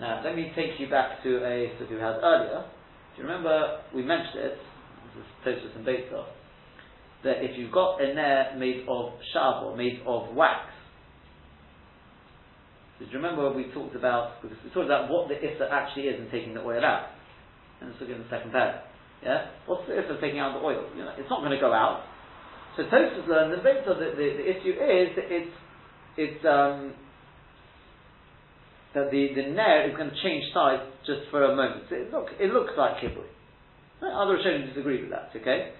Speaker 1: Now, let me take you back to a study we had earlier. Do you remember, we mentioned it, this is Tosfos and that if you've got a nair made of shab or made of wax, do you remember we talked about, we talked about what the ifta actually is in taking the oil out? And let's look in the second paragraph. Yeah? What's the ifta taking out the oil? You know, it's not going to go out. So Tosfos learned the Beta, the, the, the issue is that it's, it's, um, that the, the nair is going to change size just for a moment. So it, look, it looks like kibui. Other Rishonim disagree with that, okay?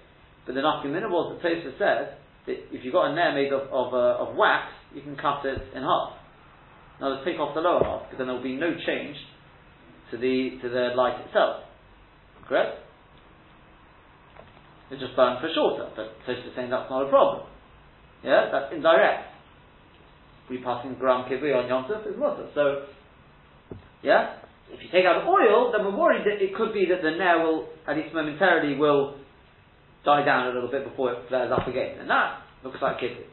Speaker 1: But the Nafkamina was that Tosfos says that if you've got a nair made of, of, uh, of wax, you can cut it in half. Now let's take off the lower half, because then there will be no change to the, to the light itself. Correct? It just burns for shorter, but Tosfos is saying that's not a problem. Yeah, that's indirect. We passing gram kibui on Yom Tov is mutter. So yeah? If you take out the oil, then we're worried that it could be that the nair will, at least momentarily, will die down a little bit before it flares up again. And that looks like kidney.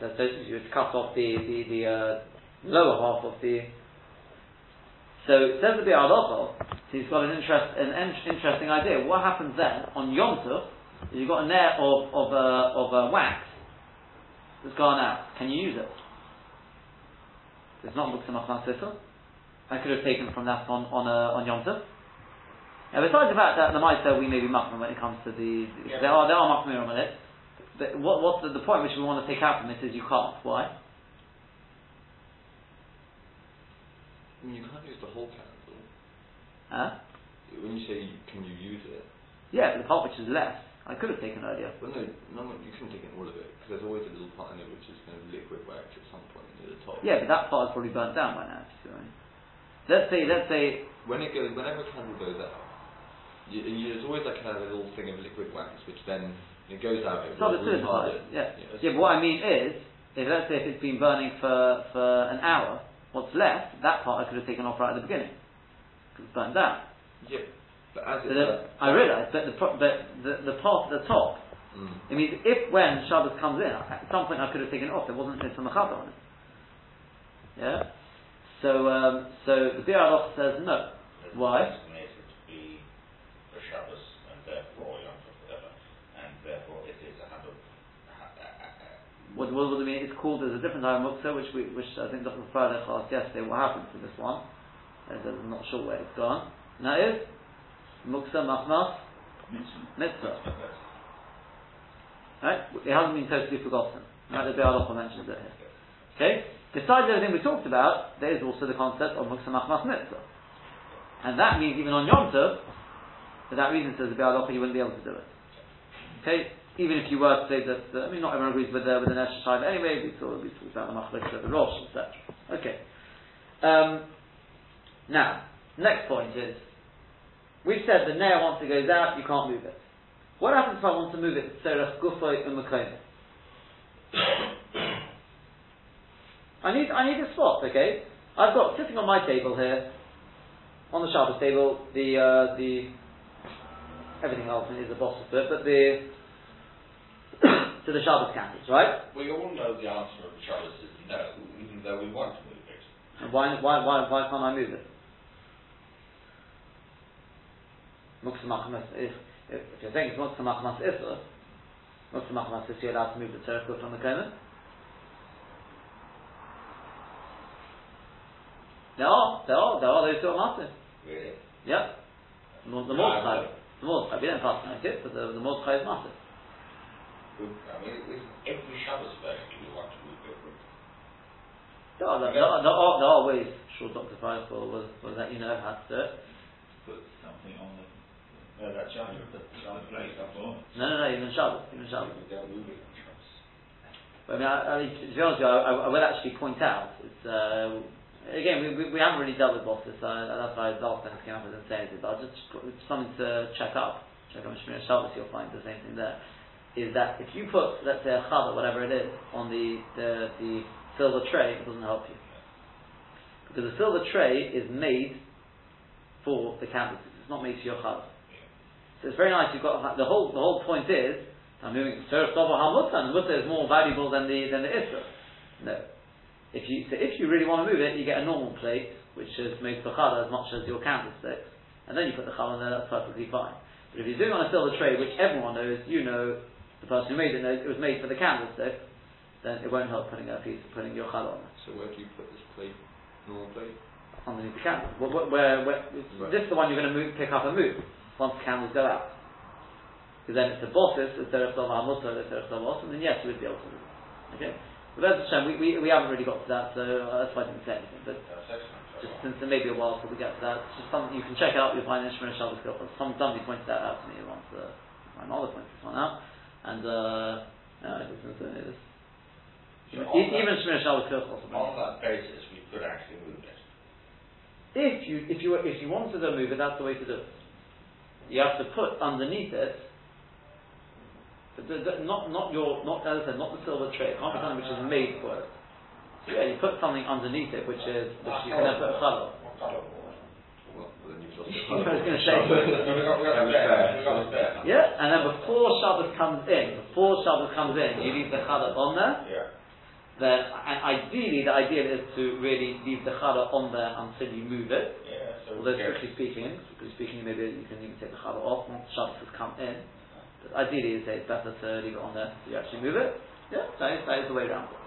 Speaker 1: So, so you would cut off the, the, the uh, lower half of the. So it says the Biur Halacha, so he's got an, interest, an in- interesting idea. What happens then on Yom Tov, you've got a nair of, of, uh, of uh, wax that's gone out. Can you use it? It's not Muksamach Masifah. I could have taken from that on on uh, on Yom Tov. Now, besides the fact that the Maisa we may be machmir when it comes to the,
Speaker 2: Yeah.
Speaker 1: there are there are machmir on it. But what what's the, the point which we want to take out from this is you can't. Why?
Speaker 3: I mean, you can't use the whole candle.
Speaker 1: Huh?
Speaker 3: When you say can you use it,
Speaker 1: Yeah, but the part which is left. I could have taken earlier.
Speaker 3: well, no, no, you couldn't take all of it because there's always a little part in it which is kind of liquid wax at some point near the top.
Speaker 1: Yeah, but that part is probably burnt down by now. If you see what I mean. Let's say let's say
Speaker 3: When it goes, whenever a candle goes out, you, you, there's always like a little thing of liquid wax which then it goes out. It
Speaker 1: it's not a
Speaker 3: will
Speaker 1: suicide.
Speaker 3: retard.
Speaker 1: Yeah. Yeah, but what I mean is, if let's say if it's been burning for for an hour, what's left? That part I could have taken off right at the beginning because it's burnt down.
Speaker 3: Yeah, but as
Speaker 1: So
Speaker 3: it,
Speaker 1: that, I realise, but the, pro- but the the part at the top.
Speaker 3: mm,
Speaker 1: It means if when Shabbos comes in, at some point I could have taken it off. There wasn't machata on it. Yeah. So um, so the Biur Halacha says no. Why?
Speaker 2: Designated to be for Shabbos and therefore Yom and therefore it is a hundred. ha- ha- ha-
Speaker 1: What, what does it mean? It's called there's a different type of which we, which I think Dr. Friday asked yesterday. What happened to this one? I'm not sure where it's gone. And that is muksa machmas
Speaker 4: Mitzvah.
Speaker 1: mitzvah.
Speaker 2: ha- that's-
Speaker 1: Right? It hasn't been totally forgotten. Right? The Biur Halacha mentions it here. Okay. Besides everything we talked about, there is also the concept of muksa machmas mitzvah, and that means even on Yom Tov, for that reason says the Biur Halacha, you wouldn't be able to do it. Okay. Even if you were to say that, uh, I mean, not everyone agrees with the with the Nesh but anyway, we saw we talked about the machlekes of the Rosh, etc. Okay. Um, now, next point is, we've said the nail once it goes out, you can't move it. What happens if I want to move it to Serach Gufoy and? I need I need a spot, okay? I've got sitting on my table here, on the Shabbos table, the uh, the everything else is a boss to it, but the to the Shabbos candles, right?
Speaker 2: We all know the answer of Shabbos is no, even though we want to move it.
Speaker 1: And why why why why can't I move it? Muksa machmas if you're saying it's muksa machmas isra, muksa machmas is you're allowed to move the circle from the koma. There are, there are, there are those who are massive.
Speaker 2: Really?
Speaker 1: Yeah. The the
Speaker 2: No, I
Speaker 1: the more we don't pass it, but the the more is massive.
Speaker 2: I mean, every Shabbos version we want to move it.
Speaker 1: There are, there are, there are, there are ways, sure Dr. Will, will, will let you know how to do it.
Speaker 4: Put something on the,
Speaker 2: No, that's Shabbos.
Speaker 4: plate before.
Speaker 1: No, no, no, even Shabbos, even Shabbos.
Speaker 2: We don't move it on Shabbos.
Speaker 1: But I mean, I, I mean, to be honest with you, I, I, I will actually point out, it's, uh, again, we, we, we haven't really dealt with bosses, so that's why sentence came up say anything, but I'll just, something to check up, check on Shmir Shabbos, you'll find the same thing there, is that if you put, let's say, a challah, whatever it is, on the, the, the silver tray, it doesn't help you. Because the silver tray is made for the candlesticks, it's not made for your challah. So it's very nice. You've got the whole. The whole point is I'm moving Torah Hamutta, and the Mutta is more valuable than the than the Isra. No. If you so if you really want to move it, you get a normal plate which is made for challah as much as your candlesticks, and then you put the challah on there. That's perfectly fine. But if you're doing on a silver tray, which everyone knows, you know, the person who made it knows it was made for the candlestick, then it won't help putting a piece, putting your challah on it
Speaker 3: So where do you put this plate? Normal plate?
Speaker 1: underneath the candle. Where, where, where,
Speaker 3: Right.
Speaker 1: This is the one you're going to move, pick up and move once the candles go out. Because then it's a bosses, it's a Dava Hamuta, it's a Dava and then yes, you would be able to move. Okay? But shame, we, we, we haven't really got to that, so uh, that's why I didn't say anything. But just since it may be a while till we get to that, it's just something you can check out, you'll find in Shemir Shabbos Gilchot. Some, somebody pointed that out to me once, uh, my mother pointed this one out, and, uh, no, I just didn't say this.
Speaker 2: So
Speaker 1: Even,
Speaker 2: on that-
Speaker 1: even Shemir Shabbos Gilchot.
Speaker 2: On that basis, we could actually move it.
Speaker 1: If you if you if you wanted to move it, that's the way to do it. You have to put underneath it. But the- the- not not your not as I said not the silver tray. It can't be something which is made for it. So yeah, you put something underneath it, which is which you can then put a colour.
Speaker 2: What colour was it?
Speaker 3: Well, then you've lost
Speaker 1: I was going to say.
Speaker 2: No, we got, we got a spare, we got a spare.
Speaker 1: Yeah, and then before Shabbos comes in, before Shabbos comes in, you leave the challah on there.
Speaker 2: Yeah.
Speaker 1: Then, and ideally, the idea is to really leave the challah on there until you move it.
Speaker 2: Yeah, so.
Speaker 1: Although
Speaker 2: yeah.
Speaker 1: strictly speaking, strictly speaking, maybe you can even take the challah off once Shabbos has come in. Ideally, you say it's better to leave it on there you actually move it. Yeah, that is, that is the way around it.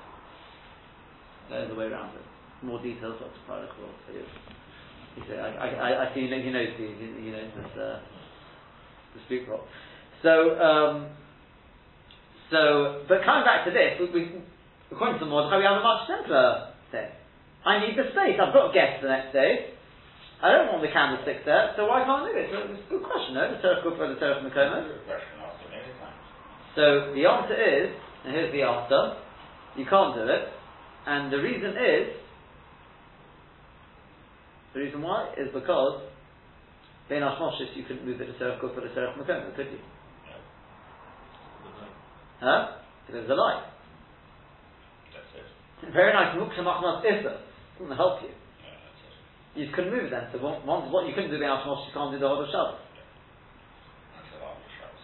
Speaker 1: That is the way around it. More details, lots of protocol. So you, you say, I, I, I, know, he knows the, he, he knows this, uh, the speak rock. So, um, so, but coming back to this, we, we, according to Mordechai, we have a much simpler thing. I need the space. I've got guests the next day. I don't want the candlesticks there, so why can't I do it? It's a good question, no? The Terech Kufra, the
Speaker 2: question asked many times.
Speaker 1: So the answer is, and here's the answer, you can't do it, and the reason is, the reason why is because Bein Hashmoshes you couldn't move it to Terech Kufra, to Terech Makoma, could you? Huh? Because there's a light.
Speaker 2: That's it.
Speaker 1: Very nice, Muksha Machmas Issa. Doesn't help you.
Speaker 2: Yeah.
Speaker 1: You couldn't move it then. So one, one, what you couldn't do Bein Hashmoshes, you can't do the whole of Shabbos.
Speaker 2: Shabbos.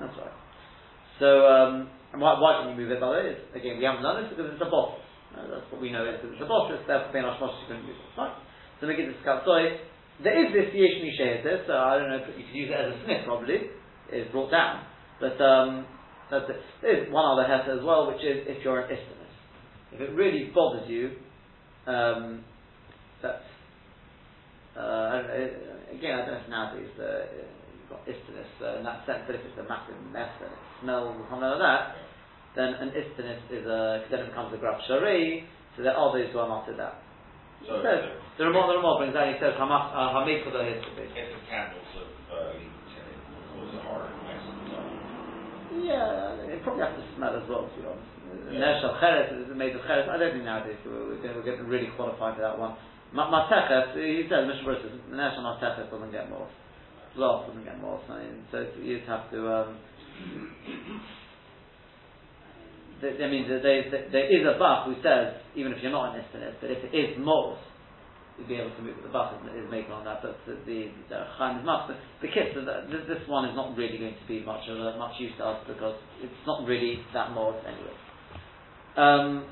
Speaker 1: That's right. So, um, why, why can you move it by the way? Again, we haven't done this because it's a boss. Uh, that's what we know is because it's a boss, it's therefore being Ashmosh, you couldn't move it. Right. So we get this Katsoy. There is this Yesh Mishehetis, so I don't know if you could use it as a smith probably, it's brought down. But, um, that's it. There's one other heta as well, which is if you're an istinus. If it really bothers you, um, that's, uh, I know, again, I don't know if nowadays uh, you've got istinus uh, in that sense, but if it's a massive mess and it smells or something like that, then an istinus is a, then it becomes a grab shari, so there are those who are not to that.
Speaker 2: So,
Speaker 1: So, the Ramah, the Ramah brings out, he says, Hamak, uh, Hamik for the history.
Speaker 2: if the candles of, uh, leave it in cause a horrid mess at the top.
Speaker 1: Yeah, it probably has to smell as well, to be honest. Nesh cheres is made of cheres. I don't think nowadays we're, we're, getting really qualified for that one. Ma- he says, Mr. Bruce says, Nesh al Mateches doesn't get more. Glass doesn't get more. So, so you'd have to. Um, I mean, there, is a buff who says, even if you're not an istinus, but if it is mold, you'd be able to move. The buff is, is making on that, but the Chaim is much. The kiss, this, one is not really going to be much of a, much use to us because it's not really that mold anyway. Um,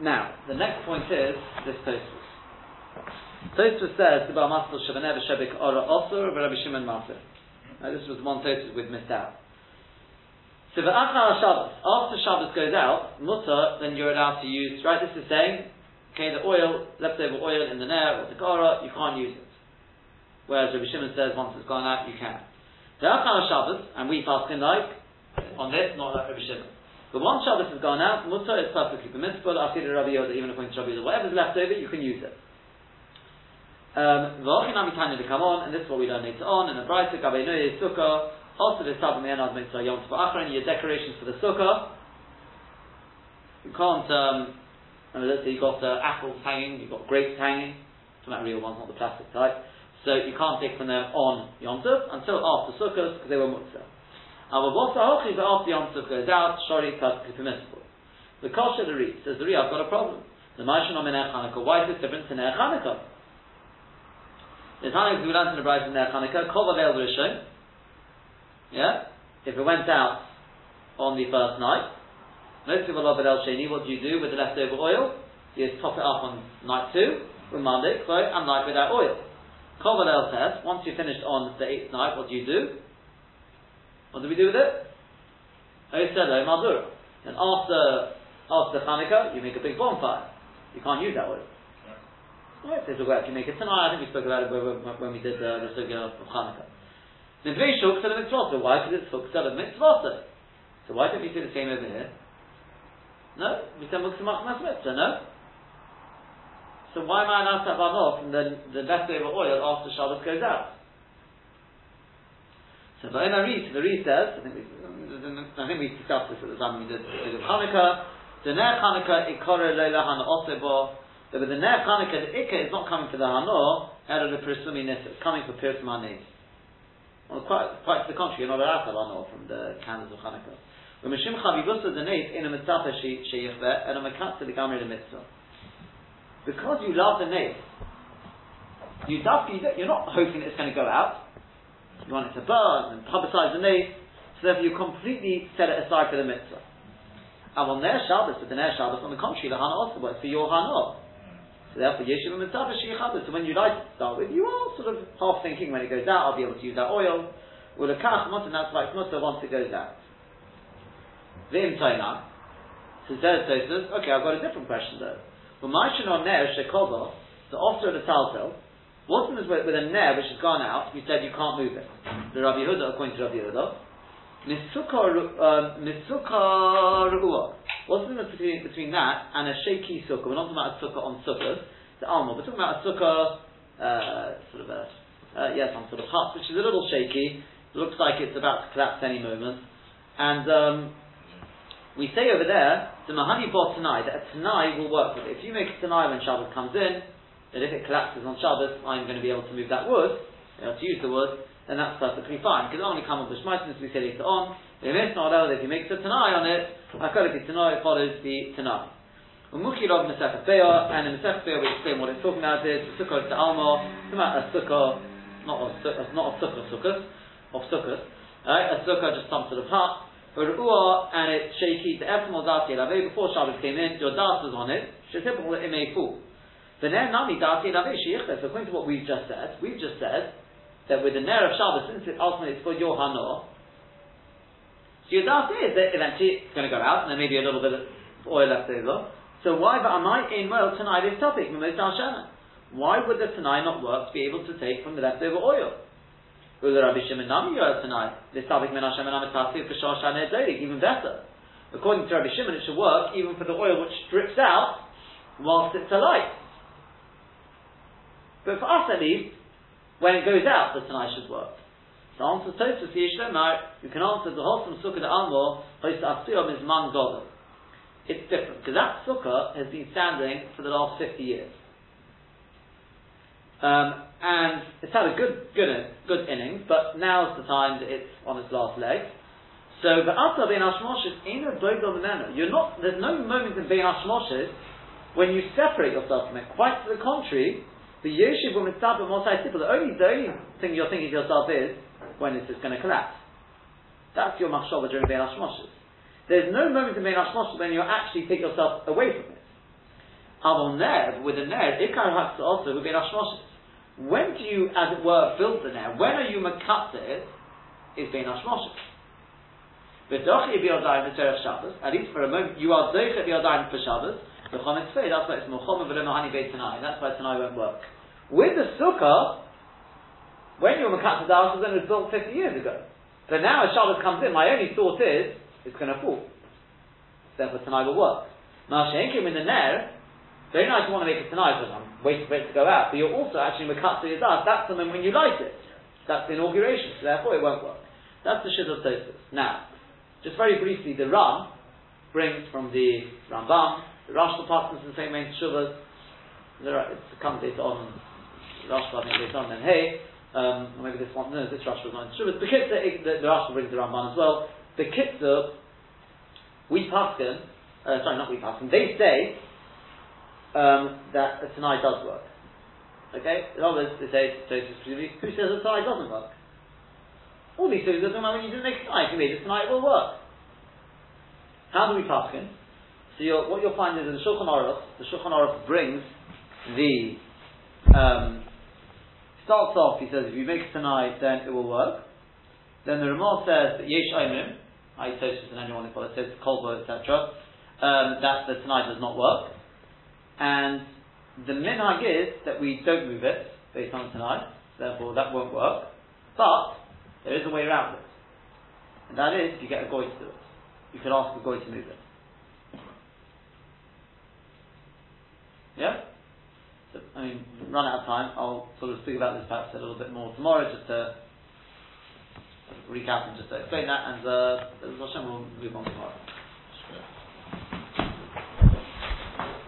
Speaker 1: now, the next point is this Tosfos. Tosfos says, "The Baal Masel Shavaneh Shebek Ora Osur Rabbi Shimon Maser." Now, this was one Tosfos we've missed out. So the Achar Shabbos, after Shabbos goes out, mutter, then you're allowed to use, right, this is saying, okay, the oil, leftover oil in the Nair or the Gara, you can't use it. Whereas Rabbi Shimon says once it's gone out, you can. The Achar Shabbos, and we pass in like, on this, not like Rabbi Shimon. But once Shabbos has gone out, mutter is perfectly permissible, after the Rabbi Yoda, even according to Rabbi Yoda, whatever's left over, you can use it. Um, and this is what we learn later on, in the Brisa, Gabe Noye Sukkah, Also, the mitzvah yom your decorations for the sukkah. You can't, um, I mean, let's say you've got uh, apples hanging, you've got grapes hanging, talking about real ones, not the plastic type. So you can't take from them on Yom Tov until after Sukkot because they were Muktzah. Our boss but after Yom Tov goes out, Shori is perfectly permissible. The Kosher the Re says the Re, I've got a problem. The Maishon on Chanukah, why is this different to Chanukah? The Tanakh we learned in the Bride of Ner Chanukah, Kol Vavel Rishon, yeah, if it went out on the first night, most people love El Sheni, what do you do with the leftover oil? You top it up on night two, with Monday, and light without oil. Kol Vavel says, once you're finished on the eighth night, what do you do? What do we do with it? Oselo Madura. And after after Hanukkah, you make a big bonfire. You can't use that oil. Right, so if you make it tonight, I think we spoke about it when, we did uh, the sugya of Hanukkah. Nidvei shuk to the mitzvah. Why? Because it's hooked to the mitzvah. So why don't we see the same over here? No? We said muksamach mitzvah, no? So why am I allowed to have off from the, the leftover oil after Shabbos goes out? So the Ari, the Re says, I think we, I think we discussed this at the time we did the Hanukkah. Ner Hanukkah ikore leila hana osebo. But with the Ner Hanukkah, the Ikka is not coming for the Hano, out of the Pirsumi Nisa. It's coming for Pirsum Hanis. Well, quite, quite to the contrary, you're not allowed to have Hano from the candles of Hanukkah. When Mishim Chavivusa the Nes in a mitzvah sheyichve and a mekatze the Gamri the mitzvah. Because you love the Nes, you you're not hoping that it's going to go out. You want it to burn and publicize the Nes, so therefore you completely set it aside for the mitzvah. And on their Shabbos, but the Ner Shabbos, on the contrary, the Hana also works for your Hana. Therefore, Yeshiva Mitzvah Sheikhadu. So when you light to start with, you are sort of half thinking when it goes out, I'll be able to use that oil. Well, the kach and that's like mutter once it goes out. Vim Taina. So says Tosfos, okay, I've got a different question though. Well, my on Ner Shekobo, the officer of the Taltel, in this with, a Ner which has gone out, you said you can't move it. The Rabbi Yehuda, according to Rabbi Yehuda, Misukar Ru'ah. Uh, What's the difference between, between that and a shaky sukkah? We're not talking about a sukkah on sukkah, the alma. We're talking about a sukkah, uh, sort of a, uh, yes, on sort of hut, which is a little shaky. Looks like it's about to collapse any moment. And um, we say over there, the Mahani bought tonight, that a tonight will work with it. If you make a tonight when Shabbos comes in, that if it collapses on Shabbos, I'm going to be able to move that wood, you know, to use the wood, then that's perfectly fine. Because only come on the Shmaitim, as we say later on, if it's not allowed, if he makes a Tanai on it, Hakoliki Tanai follows the Tanai. Umukilov Mesech Be'ah, and in Mesech Be'ah we explain what it's talking about is the Sukkah to Alma, it's about a Sukkah, not of, not of Sukkah Sukkah, of Sukkah, right? a Sukkah just some sort of hut, and it's shaky, the Efim Dati Elave, before Shabbos came in, your Das was on it, Shetypical it may fall. The Ner Nami Dati Elave Sheikhtes, according to what we've just said, we've just said that with the Ner of Shabbos, since it ultimately is for your Hanor, so your dust is that eventually it's going to go out, and there may be a little bit of oil left over. So why, but am I in well tonight this topic, Why would the Tanai not work to be able to take from the leftover oil? This topic even better. According to Rabbi Shimon, it should work even for the oil which drips out whilst it's alight. But for us at least, when it goes out, the Tanai should work. The answer to Tosfos Yishlemar, you can answer the wholesome sukkah the Amor, Asiyom is man godel. It's different because that sukkah has been standing for the last fifty years, um, and it's had a good, good, good innings. But now's the time that it's on its last leg. So the Asa bein Hashmoshes ain't a the manner. You're not. There's no moment in bein Hashmoshes when you separate yourself from it. Quite to the contrary, the Yeshiv mitzvah Mosai The only, the only thing you're thinking to yourself is when is this going to collapse? That's your machshava during Bein Hashmoshes. There's no moment in Bein Hashmoshes when you actually take yourself away from it. Avon Ner, with a Ner, Ikar Haksa also with Bein Hashmoshes. When do you, as it were, build the? When are you makatza it? Is Bein Hashmoshes. V'dochi b'yodayin v'terech Shabbos, at least for a moment, you are doiche b'yodayin for Shabbos, the Chometz that's why it's Mochom V'lemahani Beit Tanai, that's why Tanai won't work. With the Sukkah, when you were Makat Dash was only built 50 years ago. But now as Shabbos comes in, my only thought is, it's going to fall. Therefore tonight will work. Now Shenkim in the Ner, very nice you want to make it tonight because I'm waiting for it to go out, but you're also actually Makat Dash, that's the moment when you light it. That's the inauguration, so therefore it won't work. That's the shit of Tosfos. Now, just very briefly, the Ram brings from the Rambam, the Rashba partners in the same way in Shuvas. It's comes later on, Rashba I later on, then hey, um, or maybe this one, no, this Rashba was not in Shuvas. The Kitzur, the, the Rashba brings the Ramban as well. The Kitzur, we paskin, uh, sorry, not we paskin, they say um, that a tonight does work. Okay? In other words, they say, who says a tonight doesn't work? All these things doesn't matter when you didn't make a tonight. If you made a tonight, it will work. How do we paskin? So what you'll find is in the Shulchan Aruch, the Shulchan Aruch brings the um, starts off. He says if you make it tonight, then it will work. Then the Ramah says that Yesh Omrim, I Tosfos and anyone who says Kolbo, etc. Um, that the tonight does not work, and the minhag is that we don't move it based on tonight, therefore that won't work. But there is a way around it, and that is if you get a goy to do it. You could ask the goy to move it. Yeah? I mean, run out of time. I'll sort of speak about this perhaps a little bit more tomorrow, just to recap and just to explain that, and uh, will move on tomorrow.